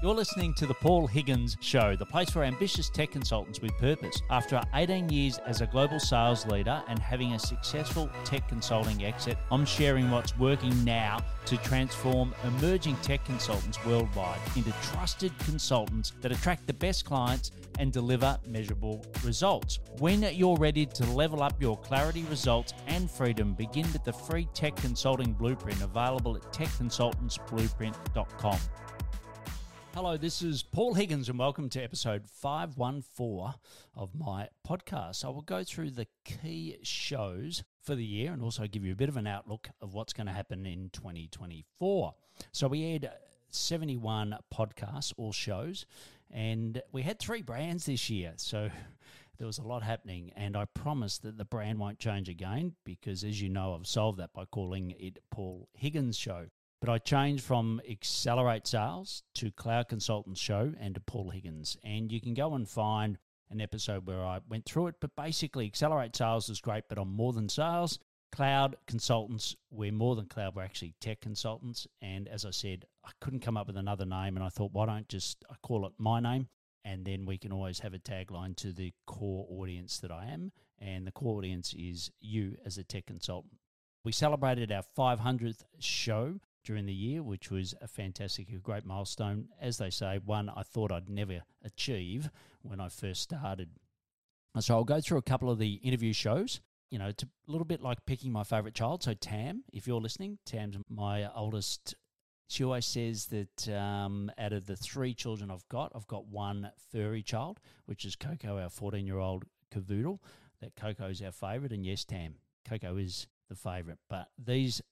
You're listening to the Paul Higgins Show, the place for ambitious tech consultants with purpose. After 18 years as a global sales leader and having a successful tech consulting exit, I'm sharing what's working now to transform emerging tech consultants worldwide into trusted consultants that attract the best clients and deliver measurable results. When you're ready to level up your clarity, results, and freedom, begin with the free tech consulting blueprint available at techconsultantsblueprint.com. Hello, this is Paul Higgins, and welcome to episode 514 of my podcast. I will go through the key shows for the year and also give you a bit of an outlook of what's going to happen in 2024. So, we had 71 podcasts, all shows, and we had three brands this year. So, there was a lot happening, and I promise that the brand won't change again because, as you know, I've solved that by calling it Paul Higgins Show. But I changed from Accelerate Sales to Cloud Consultants Show and to Paul Higgins. And you can go and find an episode where I went through it. But basically, Accelerate Sales is great, but I'm more than sales. Cloud consultants, we're more than cloud, we're actually tech consultants. And as I said, I couldn't come up with another name. And I thought, why don't just I call it my name? And then we can always have a tagline to the core audience that I am. And the core audience is you as a tech consultant. We celebrated our 500th show during the year, which was a fantastic, a great milestone. As they say, one I thought I'd never achieve when I first started. So I'll go through a couple of the interview shows. You know, it's a little bit like picking my favorite child. So Tam, if you're listening, Tam's my oldest. She always says that um, out of the three children I've got, I've got one furry child, which is Coco, our 14 year old cavoodle. That Coco is our favourite, and yes, Tam, Coco is the favourite. But these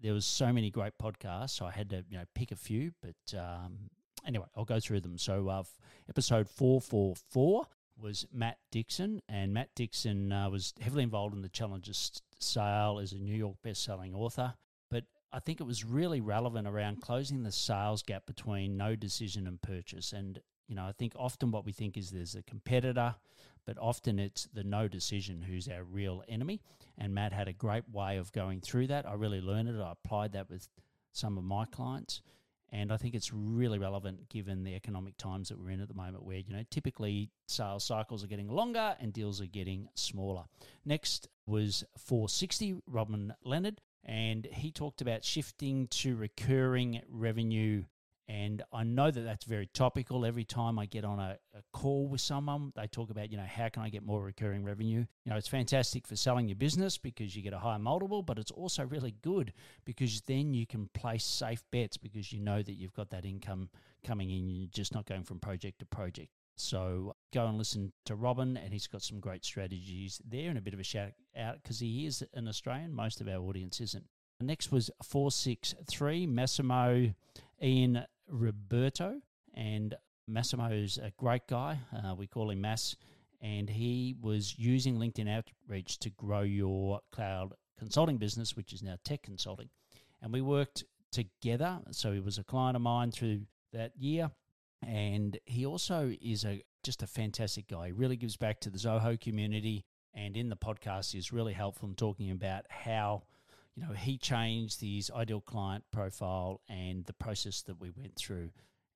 there was so many great podcasts, so I had to you know pick a few. But um, anyway, I'll go through them. So uh, episode four four four was Matt Dixon, and Matt Dixon uh, was heavily involved in the Challenger Sale as a New York best-selling author. But I think it was really relevant around closing the sales gap between no decision and purchase. And you know, I think often what we think is there's a competitor, but often it's the no decision who's our real enemy. And Matt had a great way of going through that. I really learned it. I applied that with some of my clients. And I think it's really relevant given the economic times that we're in at the moment, where, you know, typically sales cycles are getting longer and deals are getting smaller. Next was 460, Robin Leonard, and he talked about shifting to recurring revenue and I know that that's very topical. Every time I get on a, a, call with someone, they talk about, you know, how can I get more recurring revenue? You know, it's fantastic for selling your business because you get a higher multiple, but it's also really good because then you can place safe bets because you know that you've got that income coming in. You're just not going from project to project. So go and listen to Robin, and he's got some great strategies there and a bit of a shout out because he is an Australian. Most of our audience isn't. Next was 463 Massimo Ianni ruberto, and Massimo's a great guy. Uh, we call him Mass, and he was using LinkedIn Outreach to grow your cloud consulting business, which is now tech consulting. And we worked together. So he was a client of mine through that year, and he also is a just a fantastic guy. He really gives back to the Zoho community, and in the podcast is really helpful in talking about how you know, he changed his ideal client profile and the process that we went through.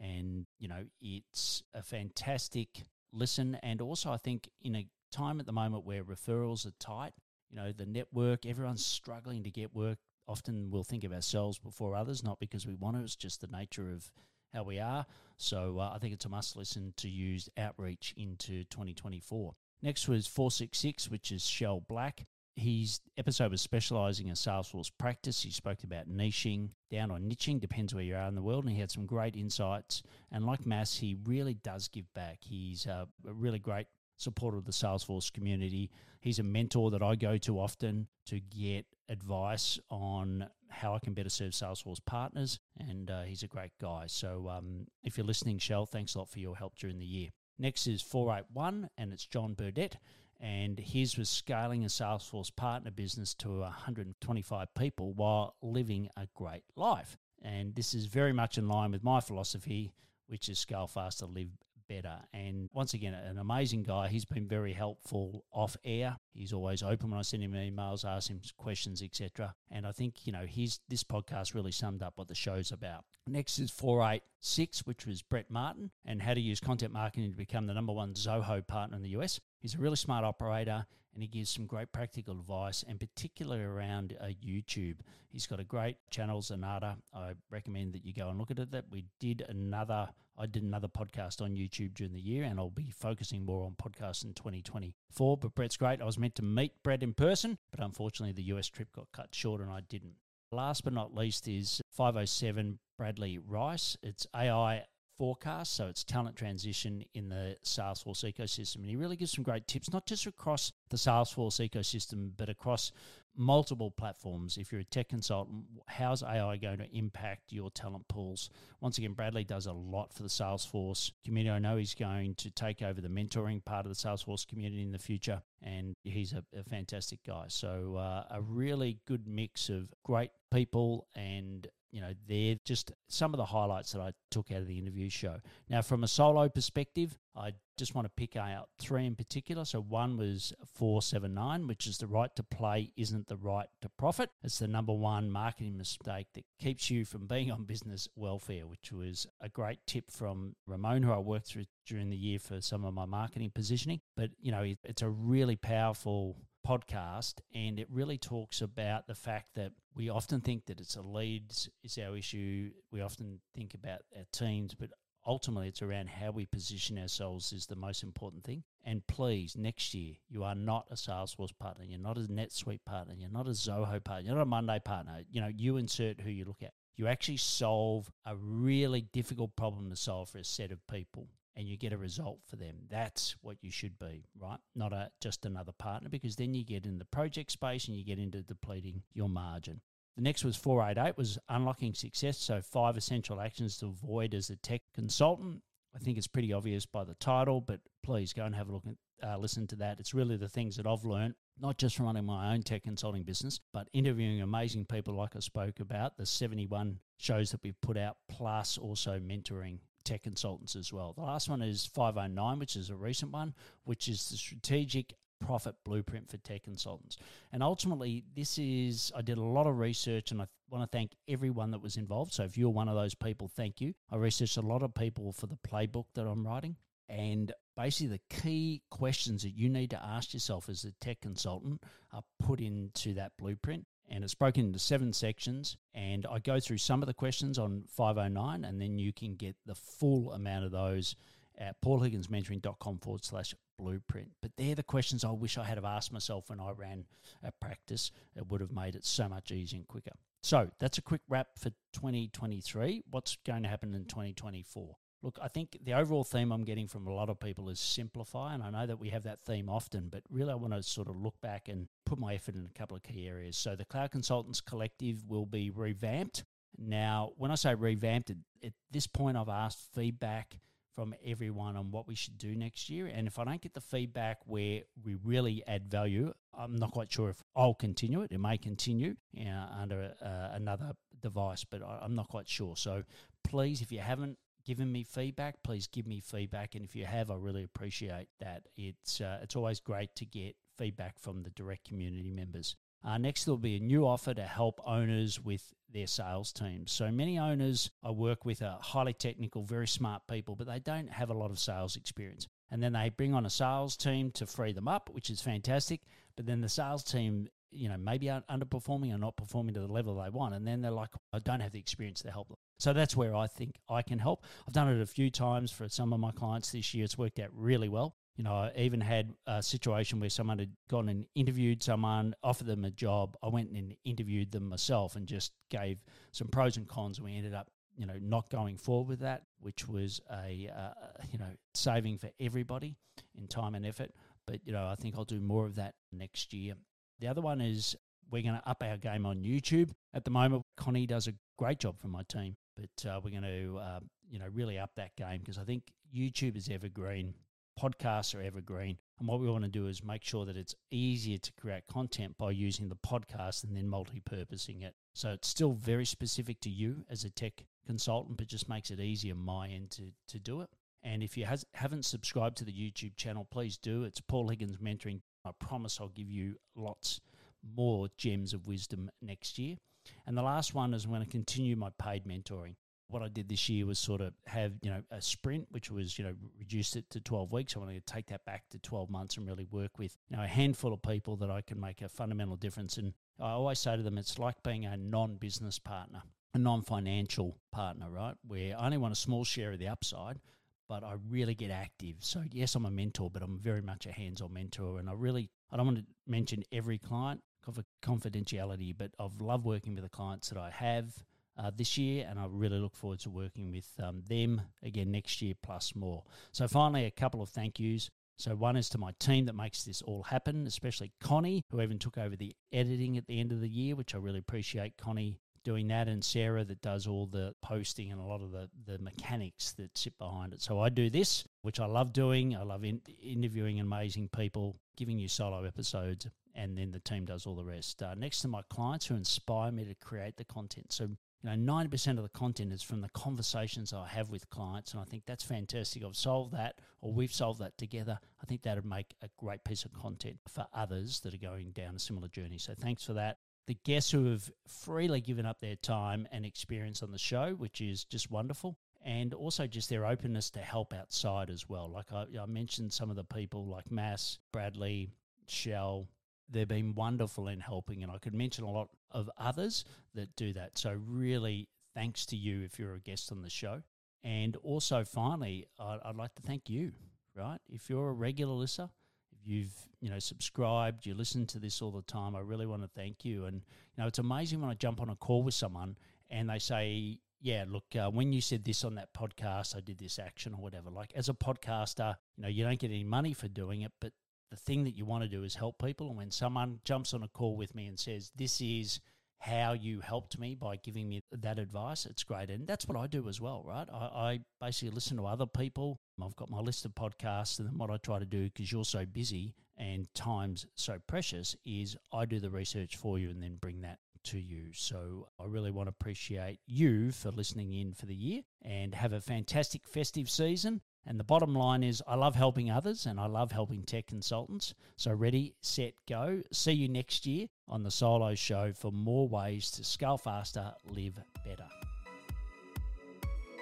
And, you know, it's a fantastic listen. And also, I think in a time at the moment where referrals are tight, you know, the network, everyone's struggling to get work. Often we'll think of ourselves before others, not because we want to, it's just the nature of how we are. So uh, I think it's a must listen to use outreach into 2024. Next was 466, which is Shell Black his episode was specializing in Salesforce practice. He spoke about niching, down on niching, depends where you are in the world, and he had some great insights. And like Mass, he really does give back. He's a really great supporter of the Salesforce community. He's a mentor that I go to often to get advice on how I can better serve Salesforce partners, and uh, he's a great guy. So um, if you're listening, Shell, thanks a lot for your help during the year. Next is 481, and it's John Burdett and his was scaling a Salesforce partner business to 125 people while living a great life. And this is very much in line with my philosophy, which is scale faster, live better. And once again, an amazing guy. He's been very helpful off air. He's always open when I send him emails, ask him questions, etc. And I think you know his this podcast really summed up what the show's about. Next is four eight six, which was Brett Martin, and how to use content marketing to become the number one Zoho partner in the US. He's a really smart operator and he gives some great practical advice, and particularly around uh, YouTube. He's got a great channel, Zenatta. I recommend that you go and look at it. That we did another, I did another podcast on YouTube during the year, and I'll be focusing more on podcasts in 2024. But Brett's great. I was meant to meet Brett in person, but unfortunately the US trip got cut short, and I didn't. Last but not least is 507 Bradley Rice. It's AI forecast. So it's talent transition in the Salesforce ecosystem. And he really gives some great tips, not just across the Salesforce ecosystem, but across multiple platforms. If you're a tech consultant, how's AI going to impact your talent pools? Once again, Bradley does a lot for the Salesforce community. I know he's going to take over the mentoring part of the Salesforce community in the future, and he's a, a fantastic guy. So, uh, a really good mix of great people and you know, they're just some of the highlights that I took out of the interview show. Now, from a solo perspective, I just want to pick out three in particular. So, one was 479, which is the right to play isn't the right to profit. It's the number one marketing mistake that keeps you from being on business welfare, which was a great tip from Ramon, who I worked through during the year for some of my marketing positioning. But, you know, it's a really powerful podcast, and it really talks about the fact that we often think that it's a leads is our issue. We often think about our teams, but ultimately it's around how we position ourselves is the most important thing. And please, next year, you are not a Salesforce partner. You're not a NetSuite partner. You're not a Zoho partner. You're not a Monday partner. You know, you insert who you look at. You actually solve a really difficult problem to solve for a set of people and you get a result for them. That's what you should be, right? Not a just another partner because then you get in the project space and you get into depleting your margin. The next was 488 was unlocking success. So five essential actions to avoid as a tech consultant. I think it's pretty obvious by the title, but please go and have a look at, uh, listen to that. It's really the things that I've learned, not just from running my own tech consulting business, but interviewing amazing people like I spoke about, the 71 shows that we've put out, plus also mentoring tech consultants as well. The last one is 509, which is a recent one, which is the strategic profit blueprint for tech consultants. And ultimately, this is, I did a lot of research and I want to thank everyone that was involved. So if you're one of those people, thank you. I researched a lot of people for the playbook that I'm writing. And basically, the key questions that you need to ask yourself as a tech consultant are put into that blueprint and it's broken into seven sections. And I go through some of the questions on 509, and then you can get the full amount of those at paulhigginsmentoring.com forward slash blueprint. But they're the questions I wish I had have asked myself when I ran a practice. It would have made it so much easier and quicker. So that's a quick wrap for 2023. What's going to happen in 2024? Look, I think the overall theme I'm getting from a lot of people is simplify. And I know that we have that theme often, but really I want to sort of look back and put my effort in a couple of key areas. So the Cloud Consultants Collective will be revamped. Now, when I say revamped, at this point, I've asked feedback from everyone on what we should do next year. And if I don't get the feedback where we really add value, I'm not quite sure if I'll continue it. It may continue you know, under uh, another device, but I, I'm not quite sure. So please, if you haven't given me feedback, please give me feedback. And if you have, I really appreciate that. It's uh, it's always great to get feedback from the direct community members. Uh, next, there'll be a new offer to help owners with their sales teams. So many owners I work with are highly technical, very smart people, but they don't have a lot of sales experience. And then they bring on a sales team to free them up, which is fantastic. But then the sales team, you know, maybe are underperforming or not performing to the level they want. And then they're like, I don't have the experience to help them. So that's where I think I can help. I've done it a few times for some of my clients this year. It's worked out really well. You know, I even had a situation where someone had gone and interviewed someone, offered them a job. I went and interviewed them myself and just gave some pros and cons. And we ended up, you know, not going forward with that, which was a, uh, you know, saving for everybody in time and effort. But, you know, I think I'll do more of that next year. The other one is we're going to up our game on YouTube. At the moment, Connie does a great job for my team but uh, we're going to uh, you know really up that game because I think YouTube is evergreen, podcasts are evergreen, and what we want to do is make sure that it's easier to create content by using the podcast and then multi-purposing it. So it's still very specific to you as a tech consultant, but just makes it easier my end to to do it. And if you has, haven't subscribed to the YouTube channel, please do. It's Paul Higgins Mentoring. I promise I'll give you lots more gems of wisdom next year. And the last one is I'm going to continue my paid mentoring. What I did this year was sort of have, you know, a sprint, which was, you know, reduced it to 12 weeks. I want to take that back to 12 months and really work with, you know, a handful of people that I can make a fundamental difference. And I always say to them, it's like being a non business partner, a non financial partner, right? Where I only want a small share of the upside, but I really get active. So, yes, I'm a mentor, but I'm very much a hands on mentor. And I really, I don't want to mention every client for confidentiality, but I've loved working with the clients that I have uh, this year, and I really look forward to working with um, them again next year, plus more. So, finally, a couple of thank yous. So, one is to my team that makes this all happen, especially Connie, who even took over the editing at the end of the year, which I really appreciate Connie doing that, and Sarah that does all the posting and a lot of the, the mechanics that sit behind it. So, I do this, which I love doing. I love in, interviewing amazing people, giving you solo episodes, and then the team does all the rest. Uh, next to my clients who inspire me to create the content. So, you know, 90% of the content is from the conversations I have with clients. And I think that's fantastic. I've solved that, or we've solved that together. I think that would make a great piece of content for others that are going down a similar journey. So thanks for that. The guests who have freely given up their time and experience on the show, which is just wonderful. And also just their openness to help outside as well. Like I, I mentioned some of the people like Mass, Bradley, Shell, they've been wonderful in helping, and I could mention a lot of others that do that. So, really, thanks to you if you're a guest on the show. And also, finally, I'd, like to thank you, right? If you're a regular listener, you've you know subscribed, you listen to this all the time, I really want to thank you. And you know, it's amazing when I jump on a call with someone and they say, yeah, look, uh, when you said this on that podcast, I did this action or whatever. Like as a podcaster, you know, you don't get any money for doing it, but the thing that you want to do is help people. And when someone jumps on a call with me and says, This is how you helped me by giving me that advice, it's great. And that's what I do as well, right? I, I basically listen to other people. I've got my list of podcasts. And then what I try to do, because you're so busy and time's so precious, is I do the research for you and then bring that to you. So I really want to appreciate you for listening in for the year and have a fantastic festive season. And the bottom line is, I love helping others and I love helping tech consultants. So, ready, set, go. See you next year on the Solo Show for more ways to scale faster, live better.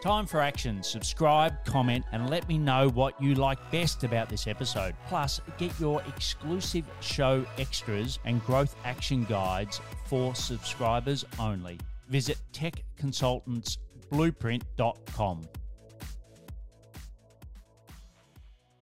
Time for action. Subscribe, comment, and let me know what you like best about this episode. Plus, get your exclusive show extras and growth action guides for subscribers only. Visit techconsultantsblueprint.com.